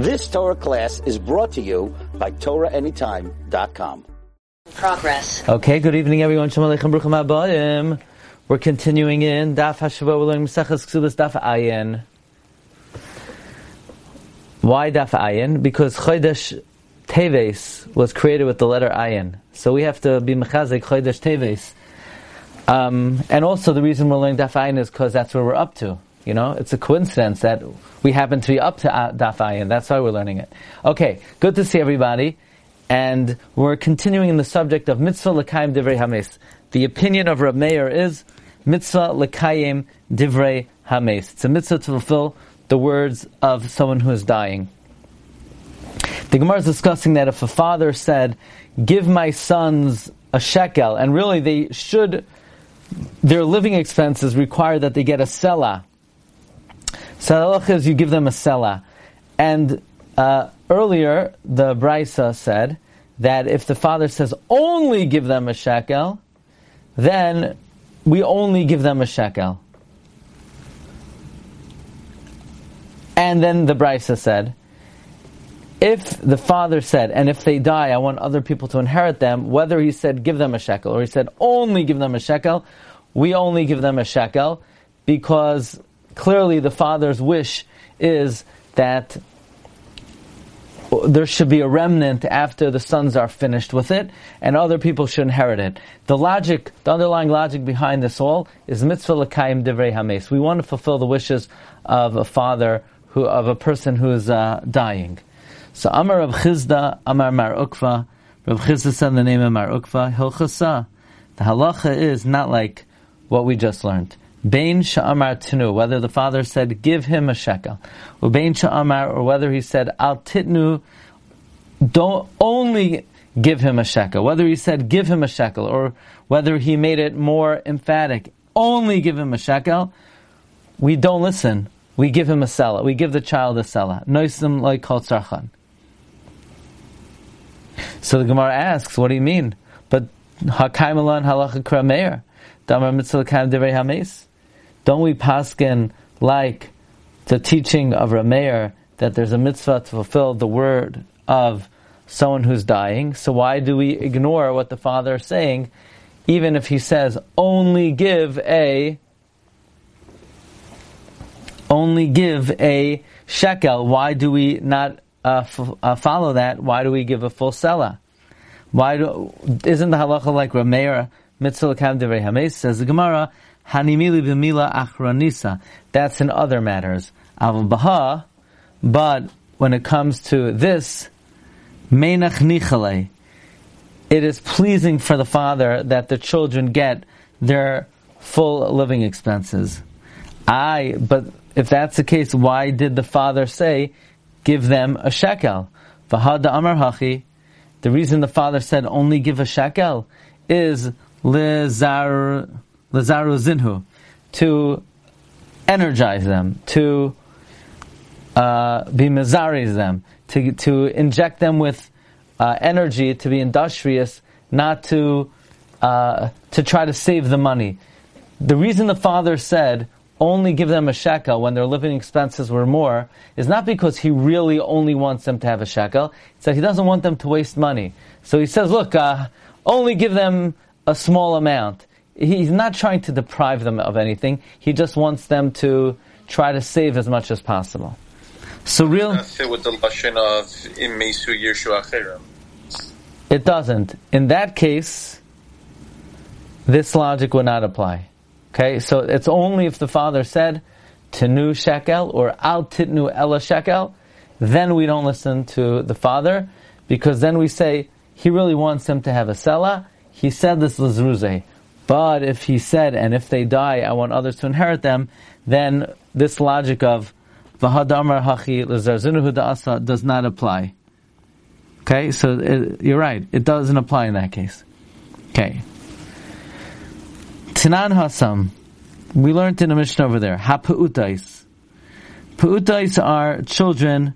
This Torah class is brought to you by TorahAnytime.com. Progress. Okay, good evening everyone. Shalom Aleichem Bruchim Abayim. We're continuing in Daf Hashuvah. We're learning Maseches Ksubas Daf Ayin. Why Daf Ayin? Because Chodesh Teves was created with the letter Ayin. So we have to be Mechazik Chodesh Teves. Um, and also the reason we're learning Daf Ayin is because that's where we're up to. You know, it's a coincidence that we happen to be up to uh, Daf Ayin. That's why we're learning it. Okay, good to see everybody. And we're continuing in the subject of Mitzvah L'Kayim Divrei Hames. The opinion of Rab Meir is Mitzvah L'Kayim Divrei Hames. It's a mitzvah to fulfill the words of someone who is dying. The Gemara is discussing that if a father said, give my sons a shekel, and really they should, their living expenses require that they get a selah. Selah is you give them a selah. And uh, earlier, the Brisa said that if the father says only give them a shekel, then we only give them a shekel. And then the Brisa said, if the father said, and if they die, I want other people to inherit them, whether he said give them a shekel or he said only give them a shekel, we only give them a shekel because clearly the father's wish is that there should be a remnant after the sons are finished with it, and other people should inherit it. The logic, the underlying logic behind this all is mitzvah l'kayim divrei hames. We want to fulfill the wishes of a father who, of a person who is uh, dying. So Amar Rav Chizda, Amar Mar Ukva, Rav Chizda said the name of Mar Ukva, Hilchasa. The halacha is not like what we just learned. Bain sha'amar tinu, whether the father said, give him a shekel. Or bain sha'amar, or whether he said, al titnu, don't only give him a shekel. Whether he said, give him a shekel, or whether he made it more emphatic, only give him a shekel, we don't listen. We give him a selah. We give the child a selah. Noisim like kol tzarchan. So the Gemara asks, what do you mean? But hakaimalan halacha krameir. Damar mitzvah kam divrei hames. Don't we paskin like the teaching of Rameir that there's a mitzvah to fulfill the word of someone who's dying? So why do we ignore what the father is saying, even if he says only give a only give a shekel? Why do we not uh, f- uh, follow that? Why do we give a full selah? Why do, isn't the halacha like Rameir mitzvah kam hames? Says the Gemara. Hanimili b'mila achronisa. That's in other matters. Aval baha, but when it comes to this, menach nichale, it is pleasing for the father that the children get their full living expenses. I, but if that's the case, why did the father say, give them a shekel? Vahada amar hachi, the reason the father said only give a shekel is lizar Lazaru Zinhu, to energize them, to uh, be Mazaris them, to, to inject them with uh, energy, to be industrious, not to, uh, to try to save the money. The reason the father said, only give them a shekel when their living expenses were more is not because he really only wants them to have a shekel. It's that he doesn't want them to waste money. So he says, look, uh, only give them a small amount he's not trying to deprive them of anything. He just wants them to try to save as much as possible. So real. with the lashon of imesu yirshu It doesn't. In that case, this logic would not apply. Okay, so it's only if the father said tinu shekel or al titnu ella shekel, then we don't listen to the father because then we say he really wants them to have a selah. He said this lazruze. But if he said, and if they die, I want others to inherit them, then this logic of v'hadamar hachi lezarzinu da'asa does not apply. Okay, so it, you're right. It doesn't apply in that case. Okay. Tanan Hasam. We learned in a mission over there. Ha'pu'utais. Pu'utais are children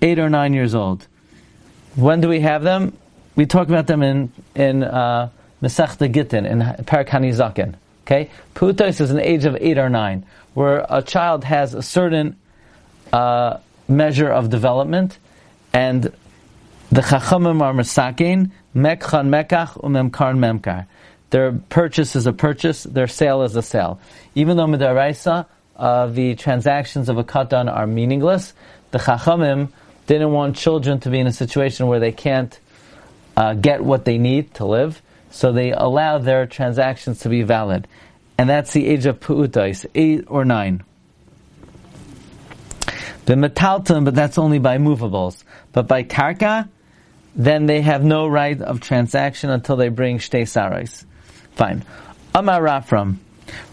eight or nine years old. When do we have them? We talk about them in, in, uh, Mesechta Gittin in Parak Hanizakin. Okay, putos is an age of eight or nine, where a child has a certain uh, measure of development, and the chachamim are mesakein, mekchan mekach, umemkar memkar. Their purchase is a purchase, their sale is a sale. Even though midaraisa, uh, the transactions of a katan are meaningless, the chachamim didn't want children to be in a situation where they can't uh, get what they need to live, so they allow their transactions to be valid. And that's the age of pu'utais, eight or nine. The metalton, but that's only by movables. But by karka, then they have no right of transaction until they bring shtei sarais. Fine. Amar Rafram.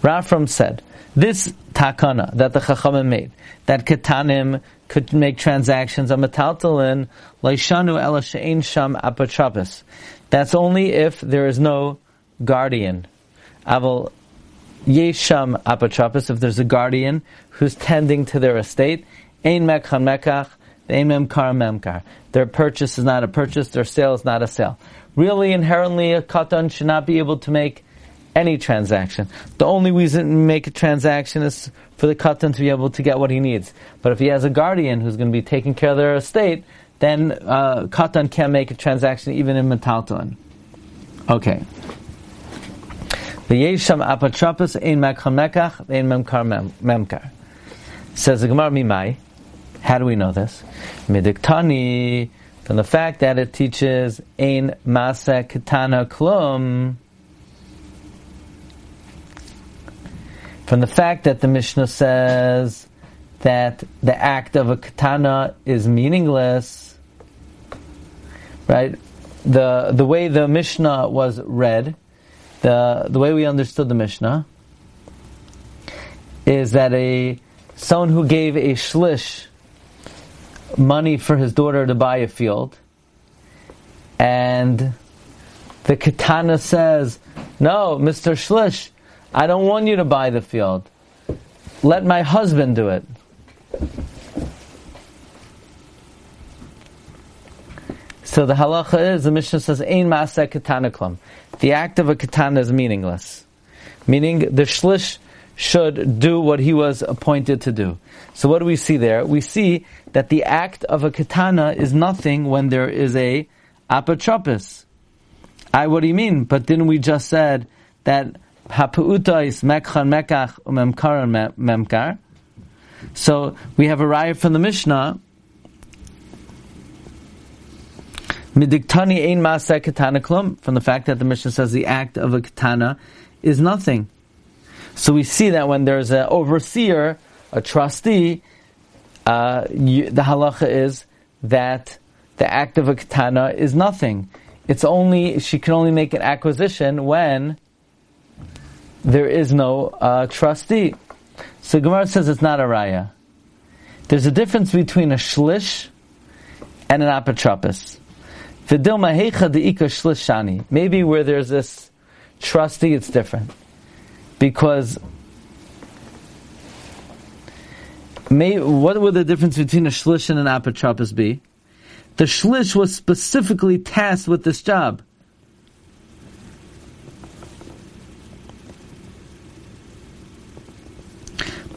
Rafram said, this takana that the Chachamim made, that ketanim could make transactions of metaltalin, leishanu ela she'en sham apotropis. That's only if there is no guardian. Aval yesham apotropis, if there's a guardian who's tending to their estate, ein mekhan mekach. Their purchase is not a purchase, their sale is not a sale. Really, inherently, a katan should not be able to make any transaction. The only reason to make a transaction is for the katan to be able to get what he needs. But if he has a guardian who's going to be taking care of their estate, then uh, katan can't make a transaction even in metalton. Okay. The yesham apatrapus ein mekhan mekach ein memkar memkar. Says the Gemara Mimai. How do we know this? Midiktani from the fact that it teaches ein masa katana klum. From the fact that the Mishnah says that the act of a katana is meaningless, right? The the way the Mishnah was read, the the way we understood the Mishnah is that a someone who gave a shlish money for his daughter to buy a field, and the katana says, "No, Mister Shlish, I don't want you to buy the field. Let my husband do it." So the halacha is the Mishnah says, "Ein katana. The act of a katana is meaningless, meaning the shlish should do what he was appointed to do. So what do we see there? We see that the act of a katana is nothing when there is a apotropis. I, what do you mean? But didn't we just said that hapuuta is mekchan mekach umemkar memkar? So we have a riot from the Mishnah. Midiktani ein masa katana klum, from the fact that the Mishnah says the act of a katana is nothing. So we see that when there's an overseer, a trustee, uh, you, the halacha is that the act of a katana is nothing. It's only she can only make an acquisition when there is no uh, trustee. So Gemara says it's not a raya. There's a difference between a shlish and an apotropis. Maybe where there's this trustee, it's different because may, what would the difference between a shlish and an apotropis be? The shlish was specifically tasked with this job.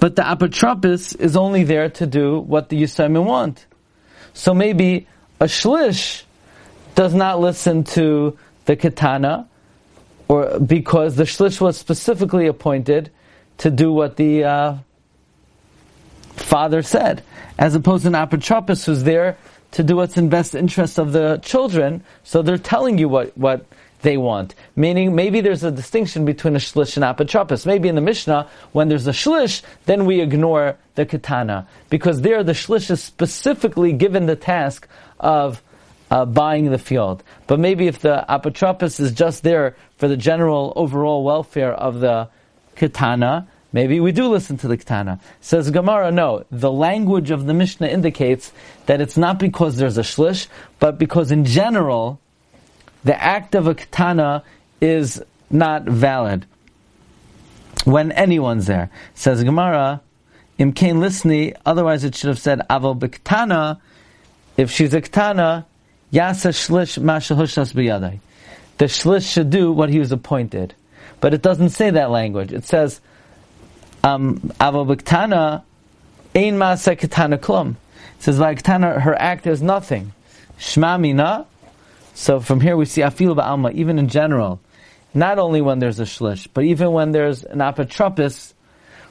But the apotropis is only there to do what the Yisraelim want. So maybe a shlish does not listen to the katana, or because the shlish was specifically appointed to do what the uh, father said, as opposed to an apotropis who's there to do what's in best interest of the children. So they're telling you what what they want. Meaning, maybe there's a distinction between a shlish and apotropis. Maybe in the Mishnah, when there's a shlish, then we ignore the katana. Because there, the shlish is specifically given the task of uh, buying the field. But maybe if the apotropis is just there for the general overall welfare of the katana, maybe we do listen to the katana. Says Gemara, no. The language of the Mishnah indicates that it's not because there's a shlish, but because in general, the act of a katana is not valid when anyone's there. Says Gemara, im kain lisni, otherwise it should have said aval b'ktana, if she's a katana, yasa shlish mashahushas b'yadai. The shlish should do what he was appointed. But it doesn't say that language. It says, um, aval b'ktana, ein masa katana klum. It says Vaiktana, her act is nothing. Shma mina. So from here we see Afil Ba'alma, even in general, not only when there's a shlish, but even when there's an apotropis,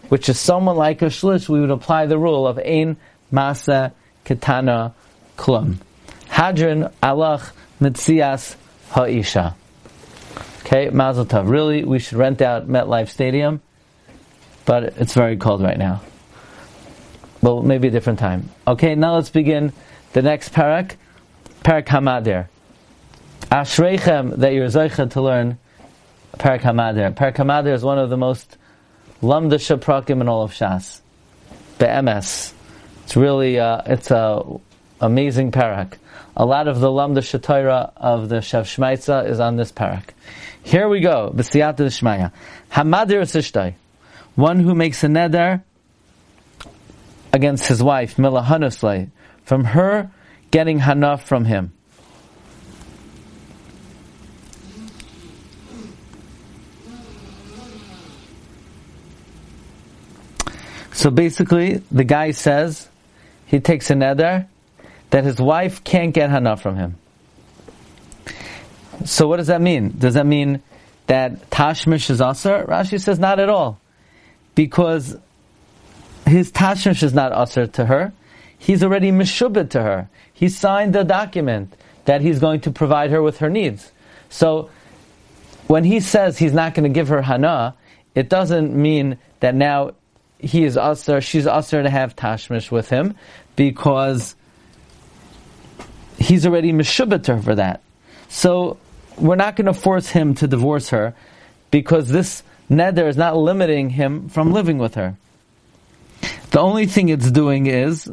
which is someone like a shlish, we would apply the rule of Ein Masa Ketana Klum. Hadrin Alach Mitzias Ha'isha. Okay, Mazel Tov. Really, we should rent out MetLife Stadium, but it's very cold right now. Well, maybe a different time. Okay, now let's begin the next parak, parak Hamadir. Ashreichem that you're zoicha to learn parak Hamadir. Parak Hamadir is one of the most lamda shaprakim in all of Shas. Be'emes. It's really, uh, it's a amazing parak. A lot of the lamda shatayra of the Shev Shmaitza is on this parak. Here we go. B'siyata d'shmaya. Hamadir sishtai. One who makes a neder against his wife, Milahanuslay, from her getting hana from him. So basically, the guy says he takes a neder that his wife can't get hana from him. So what does that mean? Does that mean that tashmish is asr? Rashi says not at all, because his tashmish is not asr to her. He's already mishubit to her. He signed the document that he's going to provide her with her needs. So when he says he's not going to give her hana, it doesn't mean that now he is asr, she's asr to have tashmish with him, because he's already mishubit to her for that. So we're not going to force him to divorce her because this neder is not limiting him from living with her. The only thing it's doing is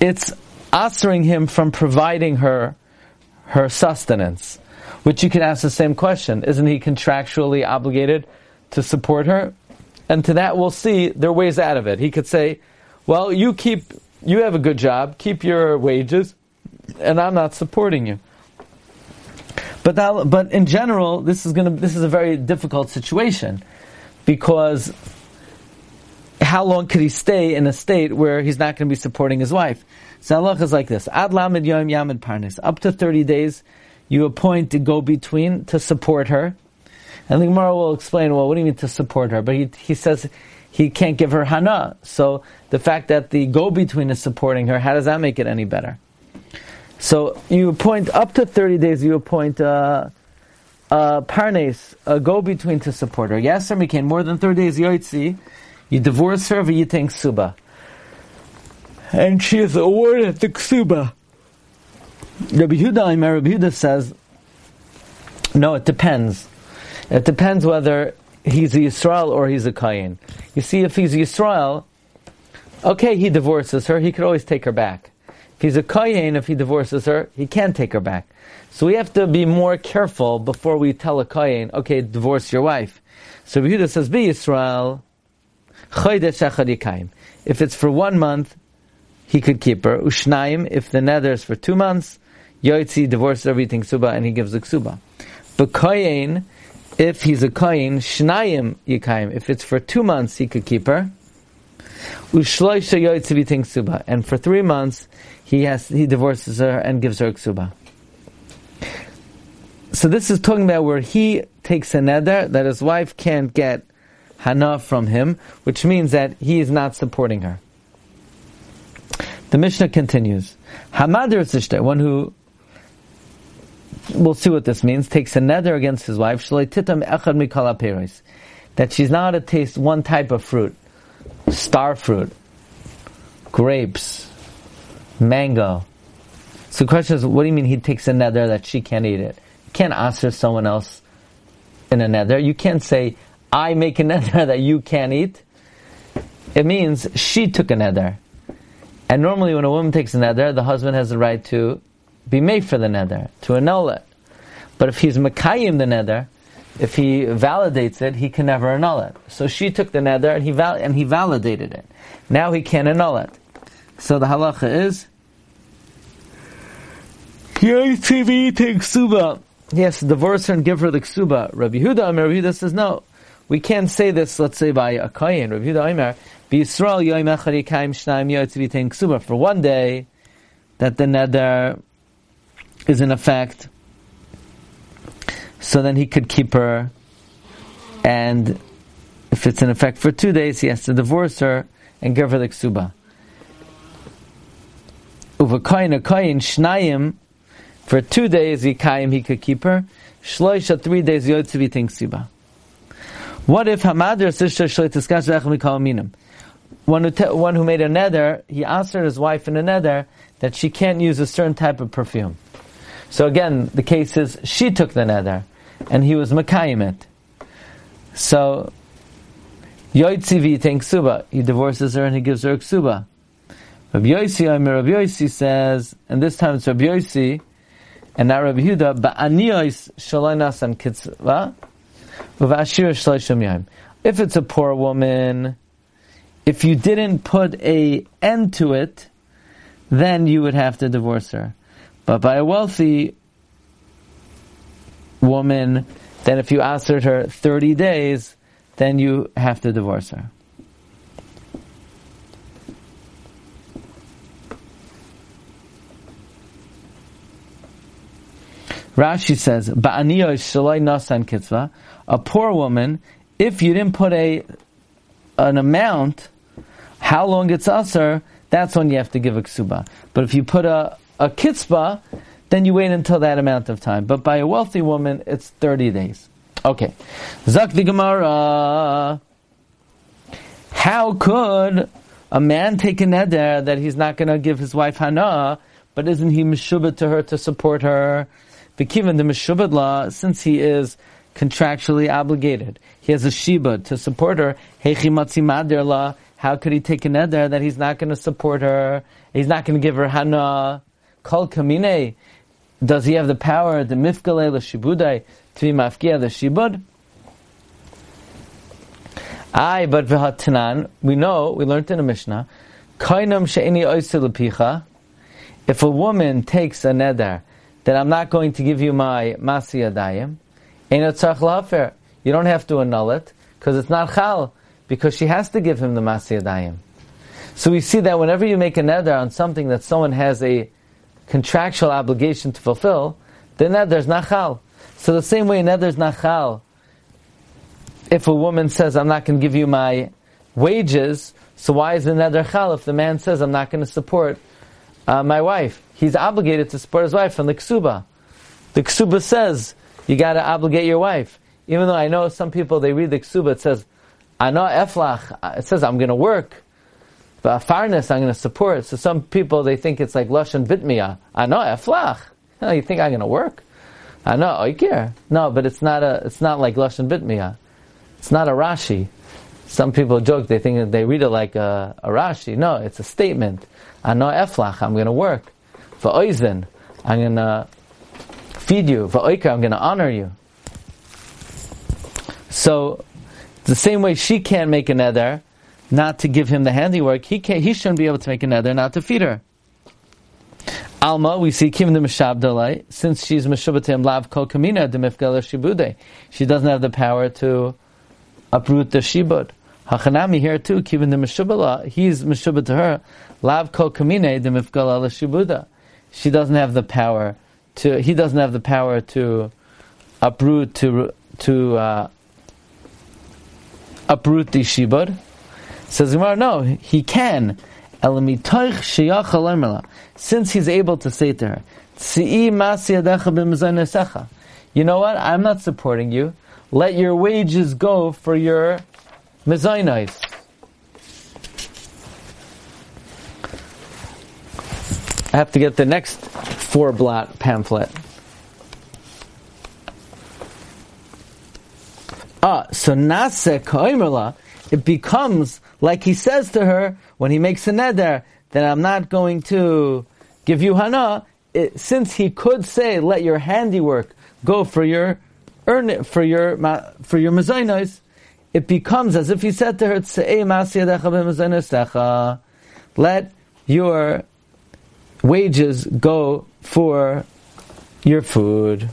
it's answering him from providing her her sustenance. Which you can ask the same question. Isn't he contractually obligated to support her? And to that we'll see there are ways out of it. He could say, Well, you keep you have a good job, keep your wages, and I'm not supporting you. But that, but in general, this is going to this is a very difficult situation because how long could he stay in a state where he's not going to be supporting his wife? So Allah is like this: Ad lamid yom yamid parnis. Up to thirty days, you appoint to go between to support her. And the Gemara will explain, well, what do you mean to support her? But he, he says he can't give her hana. So the fact that the go between is supporting her, how does that make it any better? So you appoint up to 30 days, you appoint uh, uh, parnes, a go-between to support her. Yes, or can more than 30 days, yoitzi, you divorce her, v'yiting suba. And she is awarded the ksuba. Rabbi Huda, Rabbi Huda says, no, it depends. It depends whether he's a Yisrael or he's a Kayin. You see, if he's a Yisrael, okay, he divorces her, he could always take her back. If he's a Kayin, if he divorces her, he can't take her back. So we have to be more careful before we tell a Kayin, okay, divorce your wife. So Yehuda says, be Yisrael, if it's for one month, he could keep her. Ushnaim, if the nether is for two months, Yoitzi divorces everything suba and he gives the ksuba. But Kayin, if he's a Kayin, Shnayim Yikayim, if it's for two months, he could keep her. And for three months, he has he divorces her and gives her ksuba. So this is talking about where he takes a neder that his wife can't get hana from him, which means that he is not supporting her. The Mishnah continues. Hamadir one who we'll see what this means, takes a neder against his wife, that she's not to taste one type of fruit, star fruit, grapes, mango. So the question is, what do you mean he takes a nether that she can't eat it? You can't answer someone else in a nether. You can't say, I make a nether that you can't eat. It means she took a nether. And normally when a woman takes a nether, the husband has the right to be made for the nether, to annul it. But if he's Makayim the nether, if he validates it, he can never annul it. So she took the nether and he, val- and he validated it. Now he can't annul it. So the halacha is Yes, divorce her and give her the ksuba. Rabbi Huda, Rabbi Huda says no. We can't say this, let's say by a kayin. Rabbi Huda Omer, B'Yisrael yoyim echad yikayim shnayim v'tein ksuba. For one day, that the neder is in effect, so then he could keep her, and if it's in effect for two days, he has to divorce her and give her the ksuba. Shnayim, for two days he could keep her, shloisha three days yoytz v'tein ksuba. What if Hamadr Sishta Shleitiskas? One who, te- one who made a nether, he answered his wife in a nether that she can't use a certain type of perfume. So again, the case is she took the nether, and he was Makayim it. So, Yoitzi v'yitein ksuba. He divorces her and he gives her a ksuba. Rabbi Yosi, Omer Rabbi says, and this time it's Rabbi Yosi, and not Rabbi Yehuda, ba'aniyos shaloi nasan kitzva, if it's a poor woman, if you didn't put a end to it, then you would have to divorce her. But by a wealthy woman, then if you answered her 30 days, then you have to divorce her. Rashi says, "Ba'aniyos shaloi nasan kitzva." A poor woman, if you didn't put a an amount, how long it's usher, that's when you have to give a ksuba. But if you put a a kitzba, then you wait until that amount of time. But by a wealthy woman, it's thirty days. Okay, Zak the Gemara. How could a man take a neder that he's not going to give his wife hana, but isn't he meshubah to her to support her? Bekivan the Meshubad law, since he is contractually obligated, he has a shiba to support her. Hechi matzi law. How could he take a neder that he's not going to support her? He's not going to give her hana. Kol kamine. Does he have the power, the mifkale shibudai, to be mafkia the shibud? Aye, but v'hatanan, we know, we learned in the Mishnah, kainam she'ini oisil If a woman takes a neder that I'm not going to give you my masi adayim, lafer. You don't have to annul it because it's not chal because she has to give him the masi adayim. So we see that whenever you make a neder on something that someone has a contractual obligation to fulfill, the neder is not chal. So the same way neder is not chal. If a woman says, "I'm not going to give you my wages," so why is the neder chal if the man says, "I'm not going to support uh, my wife"? he's obligated to support his wife from the ksuba. The ksuba says you got to obligate your wife. Even though I know some people they read the ksuba, it says I know eflach. It says I'm going to work. But farness, I'm going to support. So some people they think it's like lashon bitmiya. I know eflach. You think I'm going to work? I know oiker. No, but it's not a. It's not like lashon bitmiya. It's not a Rashi. Some people joke they think that they read it like a, a Rashi. No, it's a statement. I know eflach. I'm going to work. For oizen, I'm going to feed you. For oika, I'm going to honor you. So, the same way she can't make a nether, not to give him the handiwork, he can't, he shouldn't be able to make a nether, not to feed her. Alma, we see Kim the Meshabdalai, since she's Meshubatim Lav Kol Kamina Demifgala Shibude. She doesn't have the power to uproot the Shibud. Hachanami here too, Kim the Meshubala, he's Meshubah to her, Lav Kol Kamine Demifgala Shibuda she doesn't have the power to, he doesn't have the power to uproot, to, to, uh, uproot the shibud. Says Gemara, no, he can. Since he's able to say to her, you know what? I'm not supporting you. Let your wages go for your mezainis. I have to get the next four blot pamphlet. Ah, so nase ka'imrla, it becomes like he says to her when he makes a neder that I'm not going to give you hana. It, since he could say, "Let your handiwork go for your earn it for your for your mezainos," it becomes as if he said to her, "Let your wages go for your food.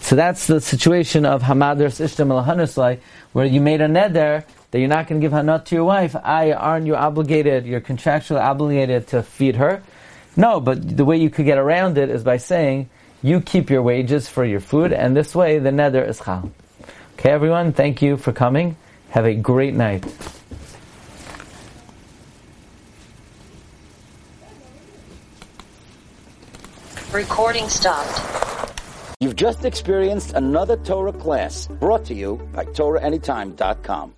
So that's the situation of Hamadras Ishtam al where you made a neder that you're not going to give hanat to your wife, I aren't you obligated, you're contractually obligated to feed her? No, but the way you could get around it is by saying, you keep your wages for your food, and this way the neder is chal. Okay, everyone, thank you for coming. Have a great night. Recording stopped. You've just experienced another Torah class brought to you by TorahAnytime.com.